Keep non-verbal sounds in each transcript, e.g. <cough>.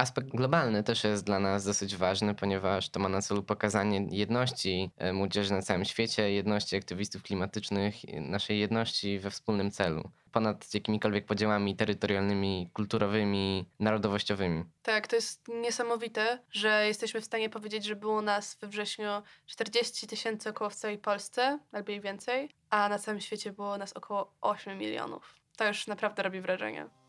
Aspekt globalny też jest dla nas dosyć ważny, ponieważ to ma na celu pokazanie jedności e, młodzieży na całym świecie, jedności aktywistów klimatycznych, naszej jedności we wspólnym celu. Ponad jakimikolwiek podziałami terytorialnymi, kulturowymi, narodowościowymi. Tak, to jest niesamowite, że jesteśmy w stanie powiedzieć, że było nas we wrześniu 40 tysięcy około w całej Polsce, albo i więcej, a na całym świecie było nas około 8 milionów. To już naprawdę robi wrażenie.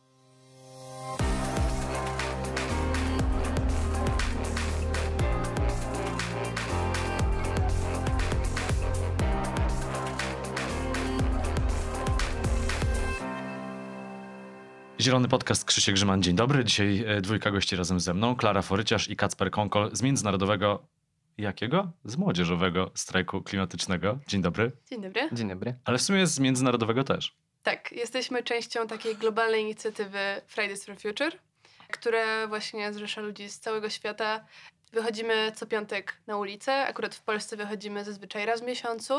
Zielony Podcast Krzysiek Grzyman, dzień dobry. Dzisiaj e, dwójka gości razem ze mną, Klara Foryciarz i Kacper Konkol z Międzynarodowego, jakiego? Z Młodzieżowego Strajku Klimatycznego. Dzień dobry. Dzień dobry. Dzień dobry. Ale w sumie z Międzynarodowego też. Tak, jesteśmy częścią takiej globalnej inicjatywy Fridays for Future, która właśnie zrzesza ludzi z całego świata. Wychodzimy co piątek na ulicę, akurat w Polsce wychodzimy zazwyczaj raz w miesiącu,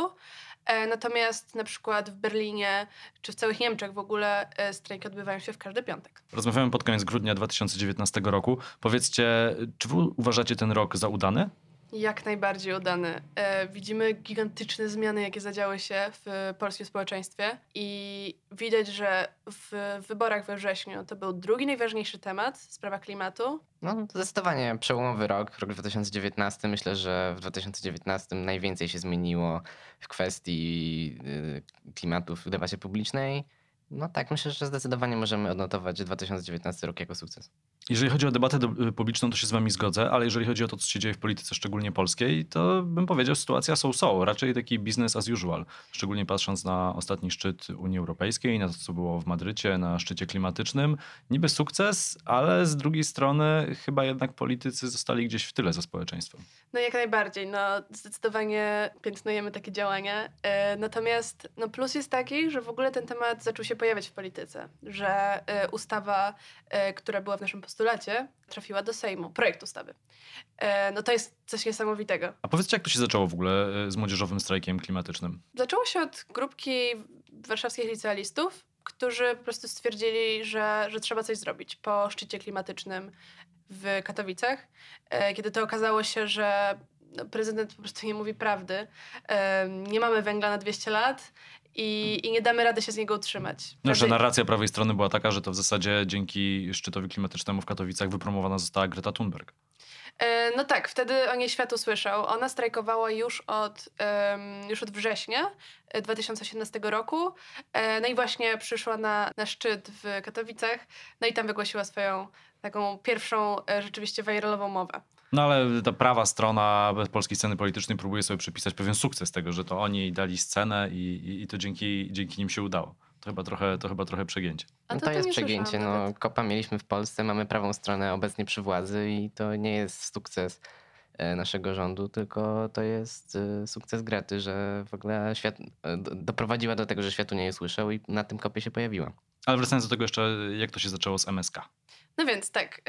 natomiast na przykład w Berlinie czy w całych Niemczech w ogóle e, strajki odbywają się w każdy piątek. Rozmawiamy pod koniec grudnia 2019 roku. Powiedzcie, czy wy uważacie ten rok za udany? Jak najbardziej udany. E, widzimy gigantyczne zmiany, jakie zadziały się w polskim społeczeństwie i widać, że w wyborach we wrześniu to był drugi najważniejszy temat, sprawa klimatu. No, zdecydowanie przełomowy rok, rok 2019. Myślę, że w 2019 najwięcej się zmieniło w kwestii y, klimatu w debacie publicznej. No tak, myślę, że zdecydowanie możemy odnotować 2019 rok jako sukces. Jeżeli chodzi o debatę y, publiczną, to się z wami zgodzę, ale jeżeli chodzi o to, co się dzieje w polityce, szczególnie polskiej, to bym powiedział, sytuacja są są. Raczej taki business as usual. Szczególnie patrząc na ostatni szczyt Unii Europejskiej, na to, co było w Madrycie, na szczycie klimatycznym. Niby sukces, ale z drugiej strony chyba jednak politycy zostali gdzieś w tyle za społeczeństwem. No jak najbardziej. No, zdecydowanie piętnujemy takie działania. E, natomiast no, plus jest taki, że w ogóle ten temat zaczął się pojawiać w polityce. Że e, ustawa, e, która była w naszym postulacie trafiła do Sejmu, projekt ustawy. E, no to jest coś niesamowitego. A powiedzcie, jak to się zaczęło w ogóle z młodzieżowym strajkiem klimatycznym? Zaczęło się od grupki warszawskich licealistów, którzy po prostu stwierdzili, że, że trzeba coś zrobić po szczycie klimatycznym w Katowicach, kiedy to okazało się, że no, prezydent po prostu nie mówi prawdy. Nie mamy węgla na 200 lat i, i nie damy rady się z niego utrzymać. No, że narracja prawej strony była taka, że to w zasadzie dzięki szczytowi klimatycznemu w Katowicach wypromowana została Greta Thunberg. E, no tak, wtedy o niej świat usłyszał. Ona strajkowała już od, um, już od września 2018 e, roku. E, no i właśnie przyszła na, na szczyt w Katowicach, no i tam wygłosiła swoją taką pierwszą rzeczywiście viralową mowę. No ale ta prawa strona polskiej sceny politycznej próbuje sobie przypisać pewien sukces tego, że to oni dali scenę i, i, i to dzięki, dzięki nim się udało. To chyba trochę, to chyba trochę przegięcie. No to, to jest przegięcie. No, kopa mieliśmy w Polsce, mamy prawą stronę obecnie przy władzy i to nie jest sukces e, naszego rządu, tylko to jest e, sukces Grety, że w ogóle świat e, doprowadziła do tego, że światu nie usłyszał i na tym kopie się pojawiła. Ale wracając do tego jeszcze, jak to się zaczęło z MSK? No więc tak,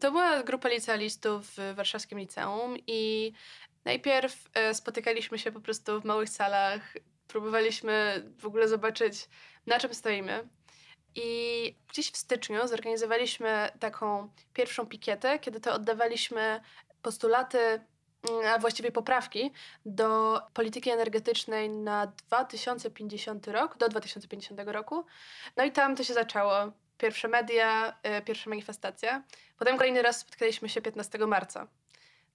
to była grupa licealistów w warszawskim liceum i najpierw spotykaliśmy się po prostu w małych salach, próbowaliśmy w ogóle zobaczyć, na czym stoimy. I gdzieś w styczniu zorganizowaliśmy taką pierwszą pikietę, kiedy to oddawaliśmy postulaty, a właściwie poprawki do polityki energetycznej na 2050 rok, do 2050 roku. No i tam to się zaczęło. Pierwsze media, y, pierwsza manifestacja. Potem kolejny raz spotkaliśmy się 15 marca.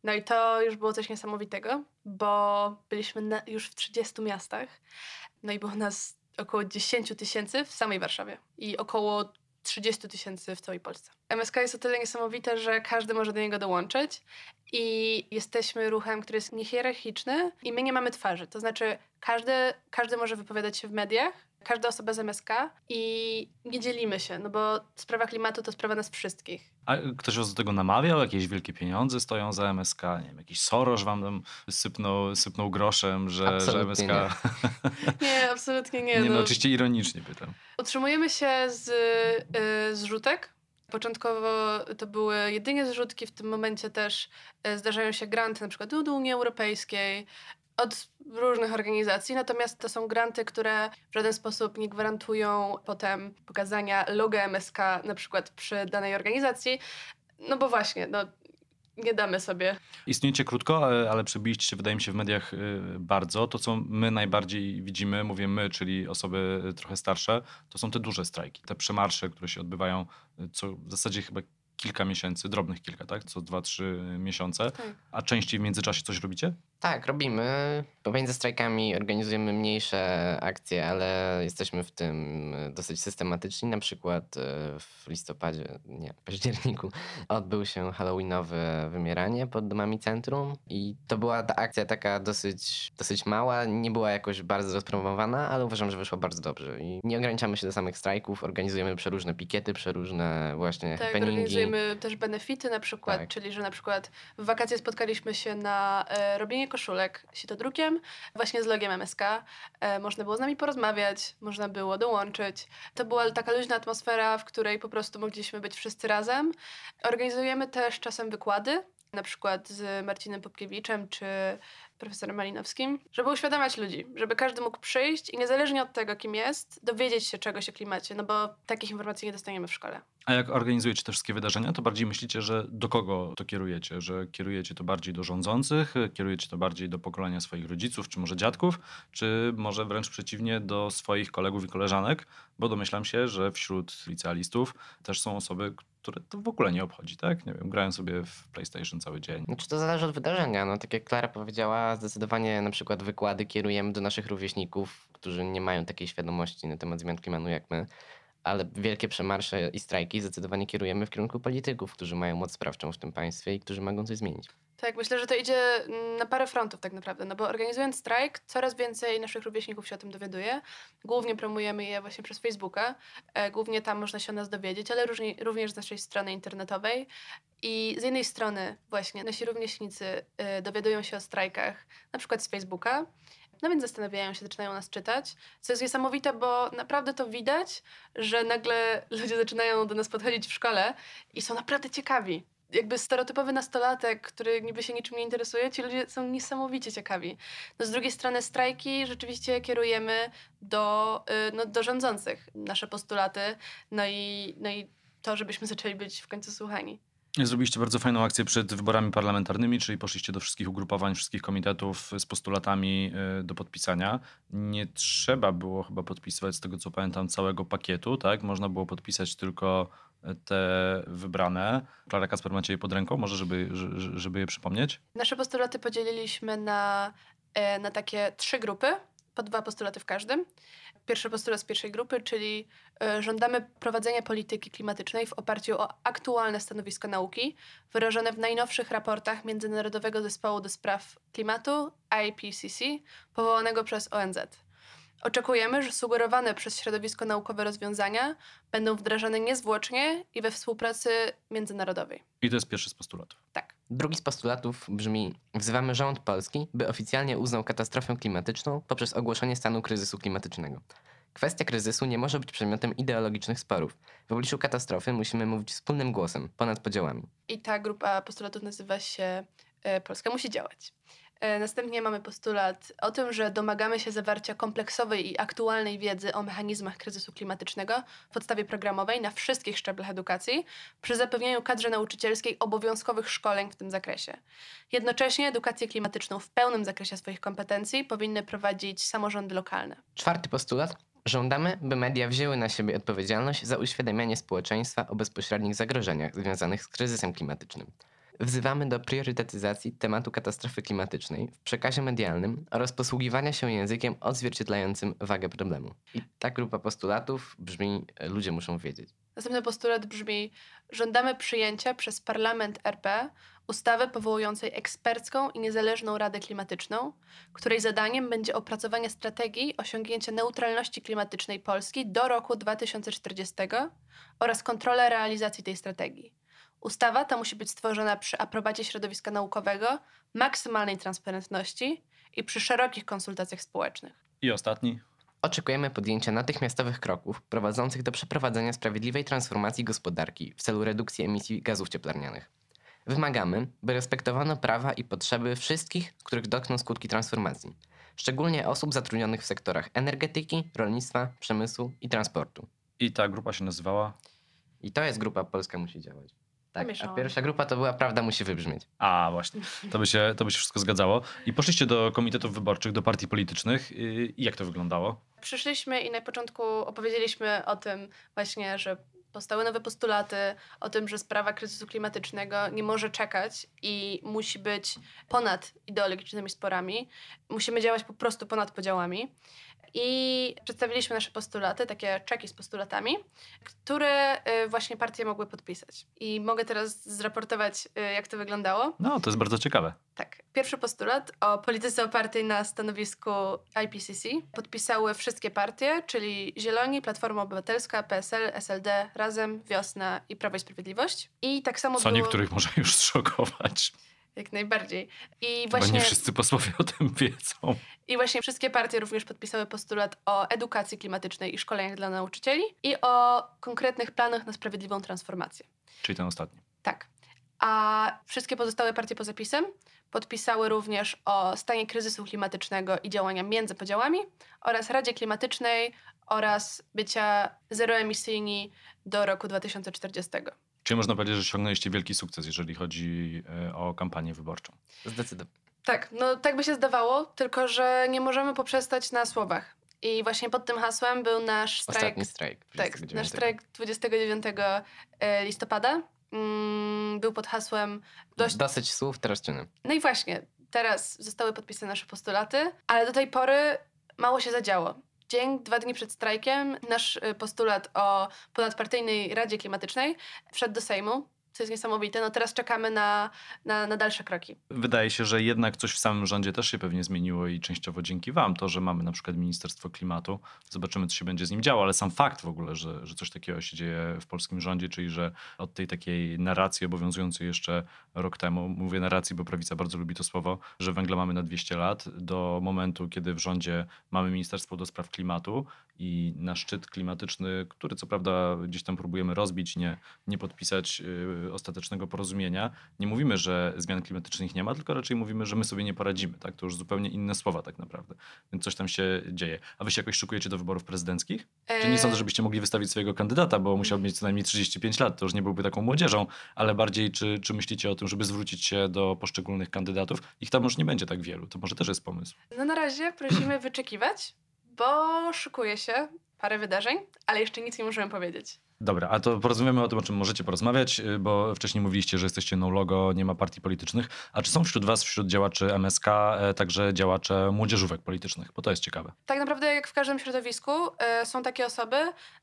No i to już było coś niesamowitego, bo byliśmy na, już w 30 miastach. No i było nas około 10 tysięcy w samej Warszawie i około 30 tysięcy w całej Polsce. MSK jest o tyle niesamowite, że każdy może do niego dołączyć i jesteśmy ruchem, który jest niehierarchiczny i my nie mamy twarzy. To znaczy każdy, każdy może wypowiadać się w mediach, każda osoba z MSK i nie dzielimy się, no bo sprawa klimatu to sprawa nas wszystkich. A ktoś was do tego namawiał? Jakieś wielkie pieniądze stoją za MSK? Nie wiem, jakiś Soros wam tam sypnął, sypnął groszem, że, że MSK... Nie. <laughs> nie, absolutnie nie. Nie, no, no oczywiście ironicznie pytam. Utrzymujemy się z y, zrzutek, Początkowo to były jedynie zrzutki, w tym momencie też y, zdarzają się granty na przykład do Unii Europejskiej, od różnych organizacji, natomiast to są granty, które w żaden sposób nie gwarantują potem pokazania logo MSK na przykład przy danej organizacji. No bo właśnie, no nie damy sobie. Istniejecie krótko, e, ale przebiliście się, wydaje mi się, w mediach e, bardzo. To, co my najbardziej widzimy, mówię my, czyli osoby trochę starsze, to są te duże strajki, te przemarsze, które się odbywają e, co w zasadzie chyba kilka miesięcy, drobnych kilka, tak? Co dwa, trzy miesiące. Tak. A częściej w międzyczasie coś robicie? Tak, robimy. Pomiędzy strajkami organizujemy mniejsze akcje, ale jesteśmy w tym dosyć systematyczni. Na przykład e, w listopadzie, nie, w październiku <laughs> odbył się halloweenowe wymieranie pod domami centrum i to była ta akcja taka dosyć, dosyć mała, nie była jakoś bardzo rozpromowana, ale uważam, że wyszła bardzo dobrze. I nie ograniczamy się do samych strajków, organizujemy przeróżne pikiety, przeróżne właśnie Tak, happeningi. organizujemy też benefity na przykład, Tak. czyli że na przykład w wakacje spotkaliśmy się na e, robienie koszulek sitodrukiem, właśnie z logiem MSK. E, można było z nami porozmawiać, można było dołączyć. To była taka luźna atmosfera, w której po prostu mogliśmy być wszyscy razem. Organizujemy też czasem wykłady, na przykład z Marcinem Popkiewiczem czy profesorem Malinowskim, żeby uświadamiać ludzi, żeby każdy mógł przyjść i niezależnie od tego, kim jest, dowiedzieć się czegoś o klimacie, no bo takich informacji nie dostaniemy w szkole. A jak organizujecie te wszystkie wydarzenia, to bardziej myślicie, że do kogo to kierujecie? Że kierujecie to bardziej do rządzących, kierujecie to bardziej do pokolenia swoich rodziców, czy może dziadków, czy może wręcz przeciwnie do swoich kolegów i koleżanek? Bo domyślam się, że wśród licealistów też są osoby, które to w ogóle nie obchodzi, tak? Nie wiem, grają sobie w PlayStation cały dzień. Znaczy to zależy od wydarzenia. No, tak jak Klara powiedziała, zdecydowanie na przykład wykłady kierujemy do naszych rówieśników, którzy nie mają takiej świadomości na temat zmian klimatu jak my. Ale wielkie przemarsze i strajki zdecydowanie kierujemy w kierunku polityków, którzy mają moc sprawczą w tym państwie i którzy mogą coś zmienić. Tak, myślę, że to idzie mm, na parę frontów tak naprawdę, no bo organizując strajk, coraz więcej naszych rówieśników się o tym dowiaduje. Głównie promujemy je właśnie przez Facebooka, e, głównie tam można się o nas dowiedzieć, ale również z naszej strony internetowej. I z jednej strony właśnie nasi rówieśnicy e, dowiadują się o strajkach, na przykład z Facebooka, no więc zastanawiają się, zaczynają nas czytać, co jest niesamowite, bo naprawdę to widać, że nagle ludzie zaczynają do nas podchodzić w szkole i są naprawdę ciekawi jakby stereotypowy nastolatek, który niby się niczym nie interesuje, ci ludzie są niesamowicie ciekawi. No z drugiej strony strajki rzeczywiście kierujemy do, y, no, do rządzących nasze postulaty, no i, no i to, żebyśmy zaczęli być w końcu słuchani. Zrobiliście bardzo fajną akcję przed wyborami parlamentarnymi, czyli poszliście do wszystkich ugrupowań, wszystkich komitetów z postulatami y, do podpisania. Nie trzeba było chyba podpisywać, z tego co pamiętam, całego pakietu, tak? Można było podpisać tylko te wybrane. Klara Kasper macie je pod ręką, może żeby, żeby, je przypomnieć? Nasze postulaty podzieliliśmy na, e, na takie trzy grupy, po dwa postulaty w każdym. Pierwszy postulat z pierwszej grupy, czyli e, żądamy prowadzenia polityki klimatycznej w oparciu o aktualne stanowisko nauki, wyrażone w najnowszych raportach Międzynarodowego Zespołu do Spraw Klimatu, IPCC, powołanego przez ONZ. Oczekujemy, że sugerowane przez środowisko naukowe rozwiązania będą wdrażane niezwłocznie i we współpracy międzynarodowej. I to jest pierwszy z postulatów. Tak. Drugi z postulatów brzmi: Wzywamy rząd polski, by oficjalnie uznał katastrofę klimatyczną poprzez ogłoszenie stanu kryzysu klimatycznego. Kwestia kryzysu nie może być przedmiotem ideologicznych sporów. W obliczu katastrofy musimy mówić wspólnym głosem, ponad podziałami. I ta grupa postulatów nazywa się e, Polska musi działać. E, następnie mamy postulat o tym, że domagamy się zawarcia kompleksowej i aktualnej wiedzy o mechanizmach kryzysu klimatycznego w podstawie programowej na wszystkich szczeblach edukacji przy zapewnieniu kadrze nauczycielskiej obowiązkowych szkoleń w tym zakresie. Jednocześnie edukację klimatyczną w pełnym zakresie swoich kompetencji powinny prowadzić samorządy lokalne. Czwarty postulat. Żądamy, by media wzięły na siebie odpowiedzialność za uświadamianie społeczeństwa o bezpośrednich zagrożeniach związanych z kryzysem klimatycznym. Wzywamy do priorytetyzacji tematu katastrofy klimatycznej w przekazie medialnym oraz posługiwania się językiem odzwierciedlającym wagę problemu. I ta grupa postulatów brzmi: ludzie muszą wiedzieć. Następny postulat brzmi: żądamy przyjęcia przez Parlament RP ustawy powołującej ekspercką i niezależną Radę Klimatyczną, której zadaniem będzie opracowanie strategii osiągnięcia neutralności klimatycznej Polski do roku 2040 oraz kontrola realizacji tej strategii. Ustawa ta musi być stworzona przy aprobacie środowiska naukowego, maksymalnej transparentności i przy szerokich konsultacjach społecznych. I ostatni. Oczekujemy podjęcia natychmiastowych kroków prowadzących do przeprowadzenia sprawiedliwej transformacji gospodarki w celu redukcji emisji gazów cieplarnianych. Wymagamy, by respektowano prawa i potrzeby wszystkich, których dotkną skutki transformacji, szczególnie osób zatrudnionych w sektorach energetyki, rolnictwa, przemysłu i transportu. I ta grupa się nazywała I to jest grupa Polska musi działać. Tak, a pierwsza grupa to była Prawda musi wybrzmieć. A, właśnie. To by, się, to by się wszystko zgadzało. I poszliście do komitetów wyborczych, do partii politycznych. I jak to wyglądało? Przyszliśmy i na początku opowiedzieliśmy o tym właśnie, że powstały nowe postulaty, o tym, że sprawa kryzysu klimatycznego nie może czekać i musi być ponad ideologicznymi sporami. Musimy działać po prostu ponad podziałami. I przedstawiliśmy nasze postulaty, takie czeki z postulatami, które y, właśnie partie mogły podpisać. I mogę teraz zraportować, y, jak to wyglądało. No, to jest bardzo ciekawe. Tak. Pierwszy postulat o polityce opartej na stanowisku IPCC podpisały wszystkie partie, czyli Zieloni, Platforma Obywatelska, PSL, SLD, Razem, Wiosna i Prawo i Sprawiedliwość. I tak samo Co było... niektórych może już szokować. Jak najbardziej. I Chyba właśnie, nie wszyscy posłowie o tym wiedzą. I właśnie wszystkie partie również podpisały postulat o edukacji klimatycznej i szkoleniach dla nauczycieli i o konkretnych planach na sprawiedliwą transformację. Czyli ten ostatni. Tak. A wszystkie pozostałe partie poza PiSem podpisały również o stanie kryzysu klimatycznego i działania między podziałami oraz Radzie Klimatycznej oraz bycia zeroemisyjni do roku 2040. Czyli można powiedzieć, że osiągnęliście wielki sukces, jeżeli chodzi e, o kampanię wyborczą. Zdecydowanie. Tak, no tak by się zdawało, tylko że nie możemy poprzestać na słowach. I właśnie pod tym hasłem był nasz strajk. Ostatni strajk. Tak, 29. nasz strajk 29 e, listopada. Mm, Był pod hasłem dość Dosyć słów, teraz czyny. No i właśnie, teraz zostały podpisane nasze postulaty, ale do tej pory mało się zadziało. Dzień, dwa dni przed strajkiem nasz y, postulat o ponadpartyjnej Radzie Klimatycznej wszedł do Sejmu, co jest niesamowite. No teraz czekamy na, na, na dalsze kroki. Wydaje się, że jednak coś w samym rządzie też się pewnie zmieniło i częściowo dzięki wam. To, że mamy na przykład Ministerstwo Klimatu, zobaczymy, co się będzie z nim działo, ale sam fakt w ogóle, że, że coś takiego się dzieje w polskim rządzie, czyli że od tej takiej narracji obowiązującej jeszcze rok temu, mówię narracji, bo prawica bardzo lubi to słowo, że węgla mamy na 200 lat, do momentu, kiedy w rządzie mamy Ministerstwo do Spraw Klimatu i na szczyt klimatyczny, który co prawda gdzieś tam próbujemy rozbić, nie, nie podpisać yy, ostatecznego porozumienia, nie mówimy, że zmian klimatycznych nie ma, tylko raczej mówimy, że my sobie nie poradzimy. Tak? To już zupełnie inne słowa tak naprawdę. Więc coś tam się dzieje. A wy się jakoś szykujecie do wyborów prezydenckich? Czy nie E, sądzę, żebyście mogli wystawić swojego kandydata, bo musiałby mieć co najmniej 35 lat, to już nie byłby taką młodzieżą, ale bardziej czy, czy myślicie o tym, żeby zwrócić się do poszczególnych kandydatów? Ich tam już nie będzie tak wielu, to może też jest pomysł. No na razie prosimy wyczekiwać, bo szykuje się parę wydarzeń, ale jeszcze nic nie możemy powiedzieć. Dobra, a to porozmawiamy o tym, o czym możecie porozmawiać, y, bo wcześniej mówiliście, że jesteście no logo, nie ma partii politycznych. A czy są wśród was, wśród działaczy MSK, e, także działacze młodzieżówek politycznych? Bo to jest ciekawe. Tak naprawdę, jak w każdym środowisku, e, są takie osoby,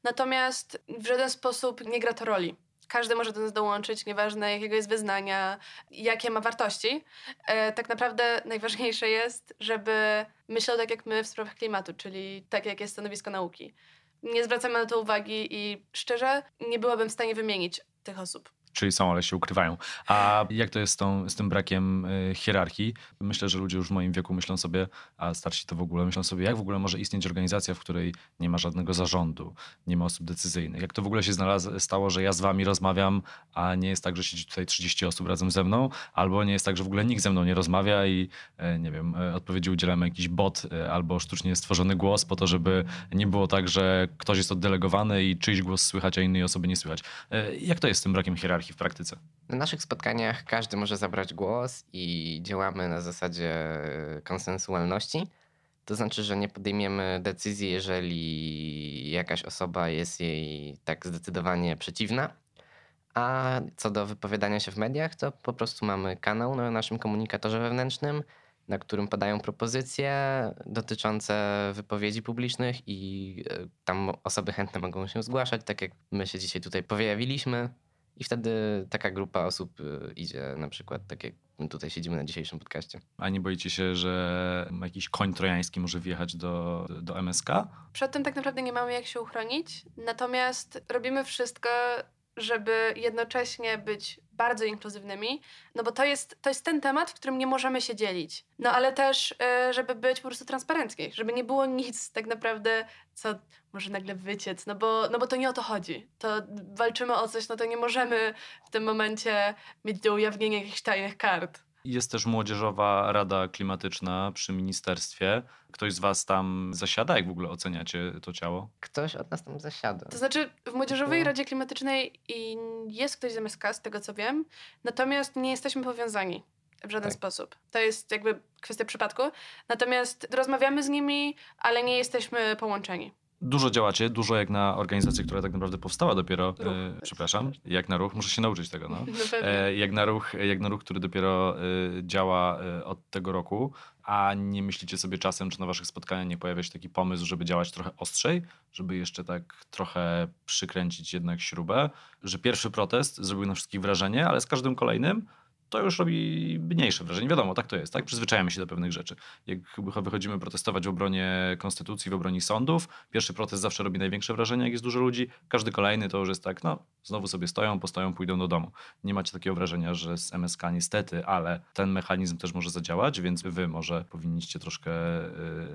natomiast w żaden sposób nie gra to roli. Każdy może do nas dołączyć, nieważne jakiego jest wyznania, jakie ma wartości. E, tak naprawdę najważniejsze jest, żeby myślał tak jak my w sprawach klimatu, czyli tak jak jest stanowisko nauki. Nie zwracamy na to uwagi i szczerze nie byłabym w stanie wymienić tych osób. Czyli są, ale się ukrywają. A jak to jest z, tą, z tym brakiem y, hierarchii? Myślę, że ludzie już w moim wieku myślą sobie, a starsi to w ogóle myślą sobie, jak w ogóle może istnieć organizacja, w której nie ma żadnego zarządu, nie ma osób decyzyjnych. Jak to w ogóle się znalaz- stało, że ja z wami rozmawiam, a nie jest tak, że siedzi tutaj 30 osób razem ze mną, albo nie jest tak, że w ogóle nikt ze mną nie rozmawia i e, nie wiem, e, odpowiedzi udzielamy jakiś bot e, albo sztucznie stworzony głos po to, żeby nie było tak, że ktoś jest oddelegowany i czyjś głos słychać, a innej osoby nie słychać. E, Jak to jest z tym brakiem hierarchii w praktyce? Na naszych spotkaniach każdy może zabrać głos i działamy na zasadzie konsensualności. To znaczy, że nie podejmiemy decyzji, jeżeli jakaś osoba jest jej tak zdecydowanie przeciwna. A co do wypowiadania się w mediach, to po prostu mamy kanał na naszym komunikatorze wewnętrznym, na którym padają propozycje dotyczące wypowiedzi publicznych i e, tam osoby chętne mogą się zgłaszać, tak jak my się dzisiaj tutaj pojawiliśmy. I wtedy taka grupa osób y, idzie na przykład, tak jak my tutaj siedzimy na dzisiejszym podcaście. A nie boicie się, że jakiś koń trojański może wjechać do, do MSK? Przed tym tak naprawdę nie mamy jak się uchronić, natomiast robimy wszystko, żeby jednocześnie być bardzo inkluzywnymi, no bo to jest, to jest ten temat, w którym nie możemy się dzielić. No ale też, y, żeby być po prostu transparentni, żeby nie było nic tak naprawdę, co może nagle wyciec, no bo, no bo to nie o to chodzi. To walczymy o coś, no to nie możemy w tym momencie mieć do ujawnienia jakichś tajnych kart. Jest też Młodzieżowa Rada Klimatyczna przy ministerstwie. Ktoś z was tam zasiada? Jak w ogóle oceniacie to ciało? Ktoś od nas tam zasiada. To znaczy w Młodzieżowej Radzie Klimatycznej i jest ktoś z MSK, z tego co wiem, natomiast nie jesteśmy powiązani w żaden Tak. sposób. To jest jakby kwestia przypadku. Natomiast rozmawiamy z nimi, ale nie jesteśmy połączeni. Dużo działacie, dużo jak na organizację, która tak naprawdę powstała dopiero. E, przepraszam, jak na ruch, muszę się nauczyć tego. No. <laughs> No. E, jak, na ruch, jak na ruch, który dopiero e, działa e, od tego roku, a nie myślicie sobie czasem, czy na waszych spotkaniach nie pojawia się taki pomysł, żeby działać trochę ostrzej, żeby jeszcze tak trochę przykręcić jednak śrubę, że pierwszy protest zrobił na wszystkich wrażenie, ale z każdym kolejnym to już robi mniejsze wrażenie. Wiadomo, tak to jest, tak? Przyzwyczajamy się do pewnych rzeczy. Jak wy- wychodzimy protestować w obronie konstytucji, w obronie sądów, pierwszy protest zawsze robi największe wrażenie, jak jest dużo ludzi. Każdy kolejny to już jest tak, no, znowu sobie stoją, postoją, pójdą do domu. Nie macie takiego wrażenia, że z MSK niestety, ale ten mechanizm też może zadziałać, więc wy może powinniście troszkę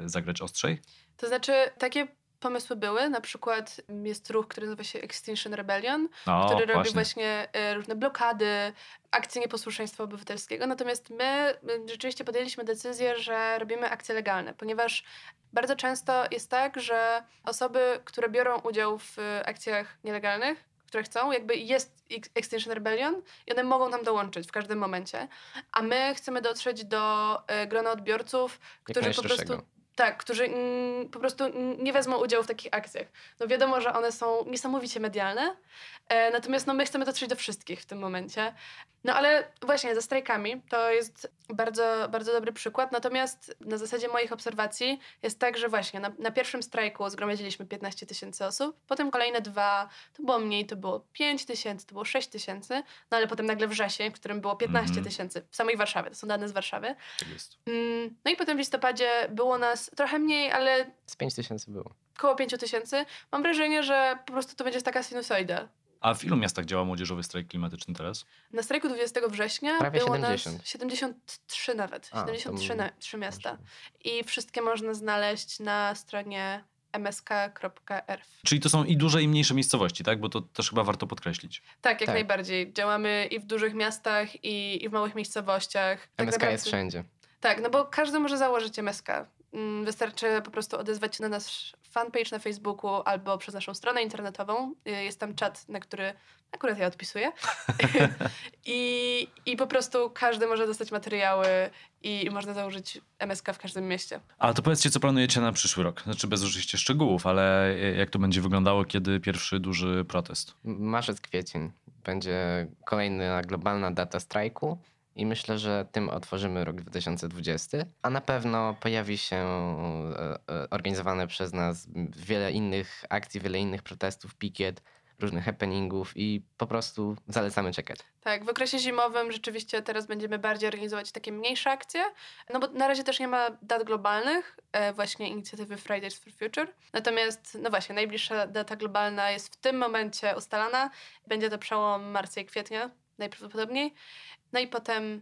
y, zagrać ostrzej. To znaczy, takie pomysły były. Na przykład jest ruch, który nazywa się Extinction Rebellion, No, który robi właśnie. właśnie e, różne blokady, akcje nieposłuszeństwa obywatelskiego. Natomiast my rzeczywiście podjęliśmy decyzję, że robimy akcje legalne, ponieważ bardzo często jest tak, że osoby, które biorą udział w e, akcjach nielegalnych, które chcą, jakby jest Ex- Extinction Rebellion i one mogą tam dołączyć w każdym momencie, a my chcemy dotrzeć do e, grona odbiorców, którzy po prostu tak, którzy mm, po prostu nie wezmą udziału w takich akcjach. No wiadomo, że one są niesamowicie medialne, e, natomiast no, my chcemy dotrzeć do wszystkich w tym momencie. No ale właśnie ze strajkami to jest bardzo, bardzo dobry przykład, natomiast na zasadzie moich obserwacji jest tak, że właśnie na, na pierwszym strajku zgromadziliśmy 15 tysięcy osób, potem kolejne dwa, to było mniej, to było 5 tysięcy, to było 6 tysięcy, no ale potem nagle wrzesień, w którym było 15 Mhm. tysięcy w samej Warszawie, to są dane z Warszawy. Tak jest. Mm, No i potem w listopadzie było nas trochę mniej, ale Z 5 tysięcy było. około 5 tysięcy. Mam wrażenie, że po prostu to będzie taka sinusoida. A w ilu miastach działa młodzieżowy strajk klimatyczny teraz? Na strajku 20 września Prawie było 70. nas 73 nawet. A, to 73 m- na, trzy miasta. Może- I wszystkie można znaleźć na stronie msk.rf. Czyli to są i duże, i mniejsze miejscowości, tak? Bo to też chyba warto podkreślić. Tak, jak Tak. najbardziej. Działamy i w dużych miastach, i, i w małych miejscowościach. Tak MSK jest naprawdę- wszędzie. Tak, no bo każdy może założyć MSK. Mm, Wystarczy po prostu odezwać się na nasz fanpage na Facebooku albo przez naszą stronę internetową. Y, Jest tam czat, na który akurat ja odpisuję. <laughs> I, I po prostu każdy może dostać materiały i można założyć MSK w każdym mieście. Ale to powiedzcie, co planujecie na przyszły rok? Znaczy bez oczywiście szczegółów, ale jak to będzie wyglądało, kiedy pierwszy duży protest? Marzec, kwiecień będzie kolejna globalna data strajku i myślę, że tym otworzymy rok 2020. A na pewno pojawi się e, e, organizowane przez nas wiele innych akcji, wiele innych protestów, pikiet, różnych happeningów i po prostu zalecamy czekać. Tak, w okresie zimowym rzeczywiście teraz będziemy bardziej organizować takie mniejsze akcje, no bo na razie też nie ma dat globalnych, e, właśnie inicjatywy Fridays for Future. Natomiast, no właśnie, najbliższa data globalna jest w tym momencie ustalana. Będzie to przełom marca i kwietnia najprawdopodobniej. No i potem,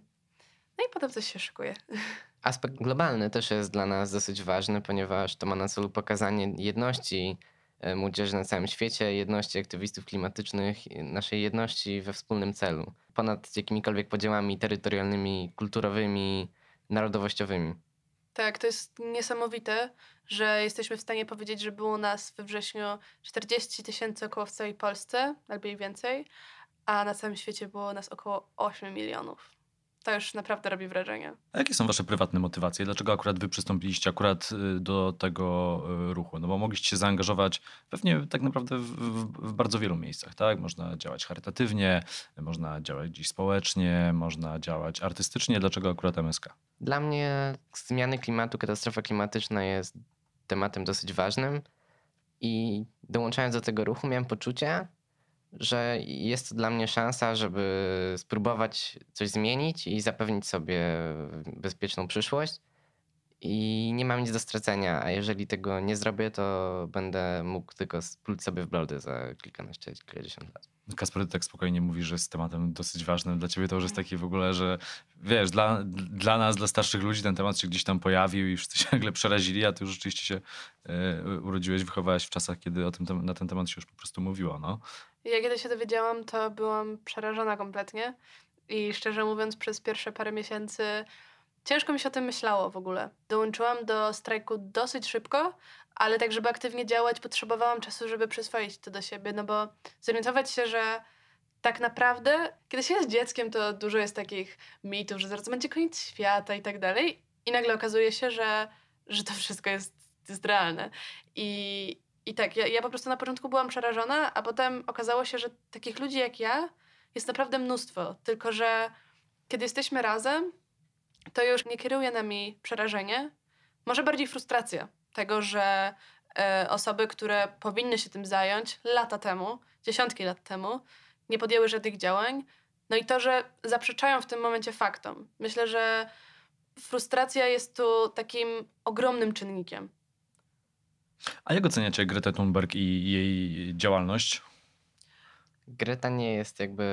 no i potem coś się szykuje. <laughs> Aspekt globalny też jest dla nas dosyć ważny, ponieważ to ma na celu pokazanie jedności e, młodzieży na całym świecie, jedności aktywistów klimatycznych, naszej jedności we wspólnym celu. Ponad jakimikolwiek podziałami terytorialnymi, kulturowymi, narodowościowymi. Tak, to jest niesamowite, że jesteśmy w stanie powiedzieć, że było nas we wrześniu 40 tysięcy około w całej Polsce, albo i więcej, a na całym świecie było nas około 8 milionów. To już naprawdę robi wrażenie. A jakie są wasze prywatne motywacje? Dlaczego akurat wy przystąpiliście akurat y, do tego y, ruchu? No bo mogliście się zaangażować pewnie tak naprawdę w, w, w bardzo wielu miejscach, tak? Można działać charytatywnie, można działać gdzieś społecznie, można działać artystycznie. Dlaczego akurat MSK? Dla mnie zmiany klimatu, katastrofa klimatyczna jest tematem dosyć ważnym i dołączając do tego ruchu miałem poczucie, że jest to dla mnie szansa, żeby spróbować coś zmienić i zapewnić sobie bezpieczną przyszłość. I nie mam nic do stracenia, a jeżeli tego nie zrobię, to będę mógł tylko spluć sobie w blody za kilkanaście, kilkadziesiąt lat. Kasper, ty tak spokojnie mówisz, że jest tematem dosyć ważnym. Dla ciebie to już jest taki w ogóle, że wiesz, dla, dla nas, dla starszych ludzi ten temat się gdzieś tam pojawił i wszyscy się <laughs> nagle przerazili, a ty już rzeczywiście się e, urodziłeś, wychowałeś w czasach, kiedy o tym, na ten temat się już po prostu mówiło, no. Ja kiedy się dowiedziałam, to byłam przerażona kompletnie. i szczerze mówiąc przez pierwsze parę miesięcy ciężko mi się o tym myślało w ogóle. Dołączyłam do strajku dosyć szybko, ale tak, żeby aktywnie działać, potrzebowałam czasu, żeby przyswoić to do siebie, no bo zorientować się, że tak naprawdę, kiedy się jest dzieckiem, to dużo jest takich mitów, że zaraz będzie koniec świata i tak dalej. I nagle okazuje się, że, że to wszystko jest, jest realne. I, i tak, ja, ja po prostu na początku byłam przerażona, a potem okazało się, że takich ludzi jak ja jest naprawdę mnóstwo. Tylko, że kiedy jesteśmy razem, to już nie kieruje nami przerażenie, może bardziej frustracja tego, że e, osoby, które powinny się tym zająć lata temu, dziesiątki lat temu, nie podjęły żadnych działań. No i to, że zaprzeczają w tym momencie faktom. Myślę, że frustracja jest tu takim ogromnym czynnikiem. A jak oceniacie Gretę Thunberg i jej działalność? Greta nie jest jakby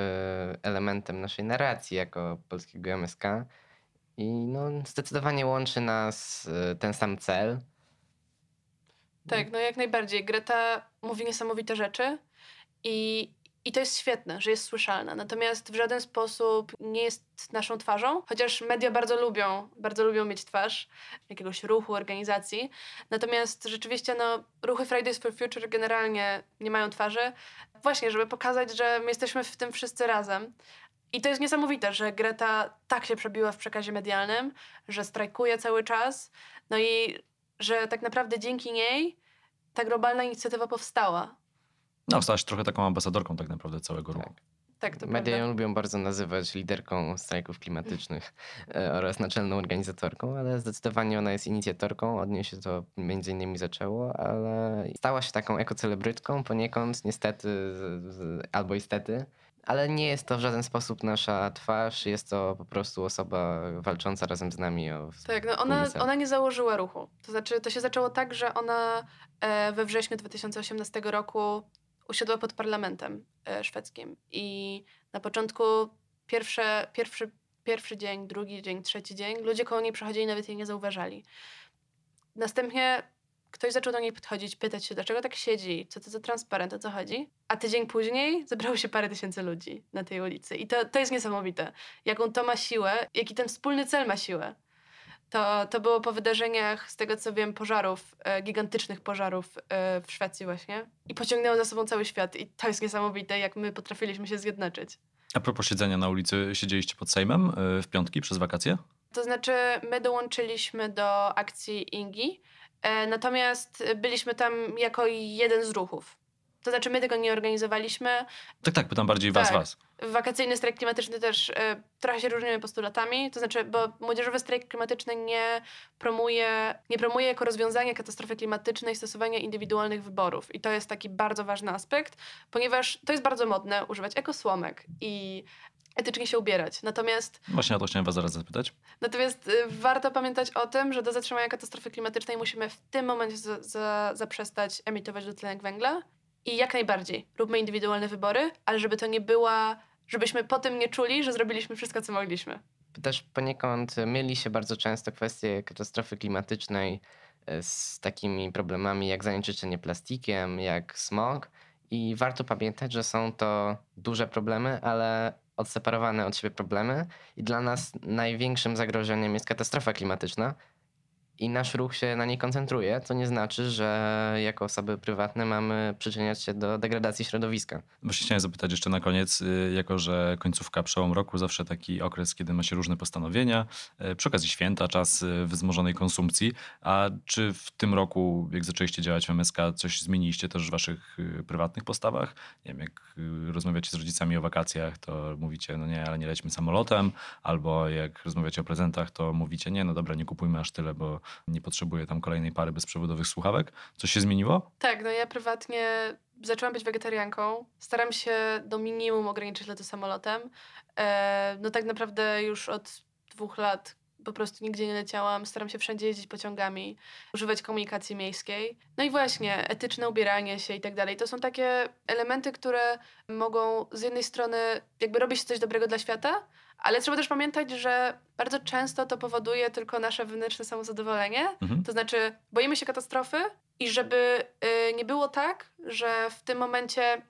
elementem naszej narracji jako polskiego MSK. I no, zdecydowanie łączy nas y, ten sam cel. Tak, no jak najbardziej. Greta mówi niesamowite rzeczy i i to jest świetne, że jest słyszalna. Natomiast w żaden sposób nie jest naszą twarzą, chociaż media bardzo lubią, bardzo lubią mieć twarz jakiegoś ruchu, organizacji. Natomiast rzeczywiście no, ruchy Fridays for Future generalnie nie mają twarzy. Właśnie, żeby pokazać, że my jesteśmy w tym wszyscy razem. I to jest niesamowite, że Greta tak się przebiła w przekazie medialnym, że strajkuje cały czas, no i że tak naprawdę dzięki niej ta globalna inicjatywa powstała. No, stałaś trochę taką ambasadorką tak naprawdę całego ruchu. Tak. Tak, to Media ją lubią bardzo nazywać liderką strajków klimatycznych <laughs> e, oraz naczelną organizatorką, ale zdecydowanie ona jest inicjatorką. Od niej się to między innymi zaczęło, ale stała się taką ekocelebrytką poniekąd, niestety albo istety. Ale nie jest to w żaden sposób nasza twarz, jest to po prostu osoba walcząca razem z nami o. Tak, no ona, ona nie założyła ruchu. To znaczy, to się zaczęło tak, że ona e, we wrześniu 2018 roku usiadła pod parlamentem e, szwedzkim i na początku pierwsze, pierwszy, pierwszy dzień, drugi dzień, trzeci dzień ludzie koło niej przechodzili nawet jej nie zauważali. Następnie ktoś zaczął do niej podchodzić, pytać się, dlaczego tak siedzi, co to za transparent, o co chodzi. A tydzień później zebrało się parę tysięcy ludzi na tej ulicy. I to, to jest niesamowite, jaką to ma siłę, jaki ten wspólny cel ma siłę. To, to było po wydarzeniach, z tego co wiem, pożarów, e, gigantycznych pożarów e, w Szwecji właśnie. I pociągnęło za sobą cały świat. I to jest niesamowite, jak my potrafiliśmy się zjednoczyć. A propos siedzenia na ulicy, siedzieliście pod Sejmem e, w piątki przez wakacje? To znaczy, my dołączyliśmy do akcji Ingi, e, natomiast byliśmy tam jako jeden z ruchów. To znaczy, my tego nie organizowaliśmy. Tak, tak, pytam bardziej was, tak. was. Wakacyjny strajk klimatyczny też y, trochę się różnimy postulatami, to znaczy, bo młodzieżowy strajk klimatyczny nie promuje, nie promuje jako rozwiązanie katastrofy klimatycznej stosowania indywidualnych wyborów. I to jest taki bardzo ważny aspekt, ponieważ to jest bardzo modne używać ekosłomek i etycznie się ubierać. Natomiast. Właśnie o to chciałem Was zaraz zapytać. Natomiast y, warto pamiętać o tym, że do zatrzymania katastrofy klimatycznej musimy w tym momencie zaprzestać emitować dwutlenek węgla i jak najbardziej, róbmy indywidualne wybory, ale żeby to nie była, żebyśmy po tym nie czuli, że zrobiliśmy wszystko, co mogliśmy. Też poniekąd myli się bardzo często kwestie katastrofy klimatycznej e, z takimi problemami jak zanieczyszczenie plastikiem, jak smog. I warto pamiętać, że są to duże problemy, ale odseparowane od siebie problemy. I dla nas największym zagrożeniem jest katastrofa klimatyczna, i nasz ruch się na niej koncentruje, to nie znaczy, że jako osoby prywatne mamy przyczyniać się do degradacji środowiska. Właśnie chciałem zapytać jeszcze na koniec, y, jako że końcówka, przełom roku, zawsze taki okres, kiedy ma się różne postanowienia, y, przy okazji święta, czas y, wzmożonej konsumpcji, a czy w tym roku, jak zaczęliście działać w MSK, coś zmieniliście też w waszych prywatnych postawach? Nie wiem, jak rozmawiacie z rodzicami o wakacjach, to mówicie, no nie, ale nie lećmy samolotem, albo jak rozmawiacie o prezentach, to mówicie, nie, no dobra, nie kupujmy aż tyle, bo nie potrzebuję tam kolejnej pary bezprzewodowych słuchawek. Coś się zmieniło? Tak, no ja prywatnie zaczęłam być wegetarianką. Staram się do minimum ograniczyć loty samolotem. E, no tak naprawdę już od dwóch lat po prostu nigdzie nie leciałam. Staram się wszędzie jeździć pociągami, używać komunikacji miejskiej. No i właśnie, etyczne ubieranie się i tak dalej. To są takie elementy, które mogą z jednej strony jakby robić coś dobrego dla świata, ale trzeba też pamiętać, że bardzo często to powoduje tylko nasze wewnętrzne samozadowolenie. Mhm. To znaczy, boimy się katastrofy i żeby y, nie było tak, że w tym momencie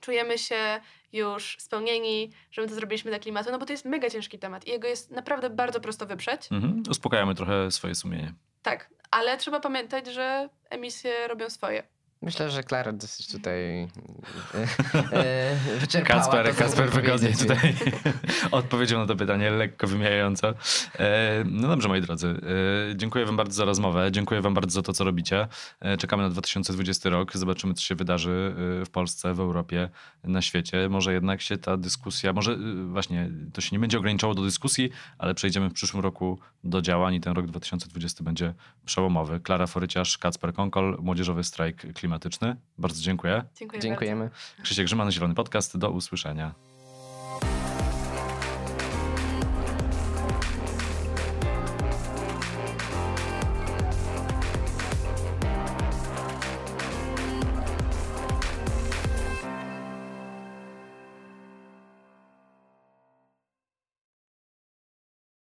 czujemy się już spełnieni, że my to zrobiliśmy dla klimatu, no bo to jest mega ciężki temat i jego jest naprawdę bardzo prosto wyprzeć. Mhm. Uspokajamy trochę swoje sumienie. Tak, ale trzeba pamiętać, że emisje robią swoje. Myślę, że Klara dosyć tutaj <laughs> e, e, wyczerpała to, Kacper chciała wygodnie tutaj <laughs> odpowiedział na to pytanie lekko wymijająco. E, No dobrze, moi drodzy. Dziękuję wam bardzo za rozmowę. Dziękuję wam bardzo za to, co robicie. Czekamy na 2020 rok. Zobaczymy, co się wydarzy w Polsce, w Europie, na świecie. Może jednak się ta dyskusja, może właśnie to się nie będzie ograniczało do dyskusji, ale przejdziemy w przyszłym roku do działań i ten rok 2020 będzie przełomowy. Klara Foryciarz, Kacper Konkol, Młodzieżowy Strajk Klimatyczny. Bardzo dziękuję. Dziękuję bardzo. Dziękujemy. Krzysiek Grzyman, Zielony Podcast. Do usłyszenia.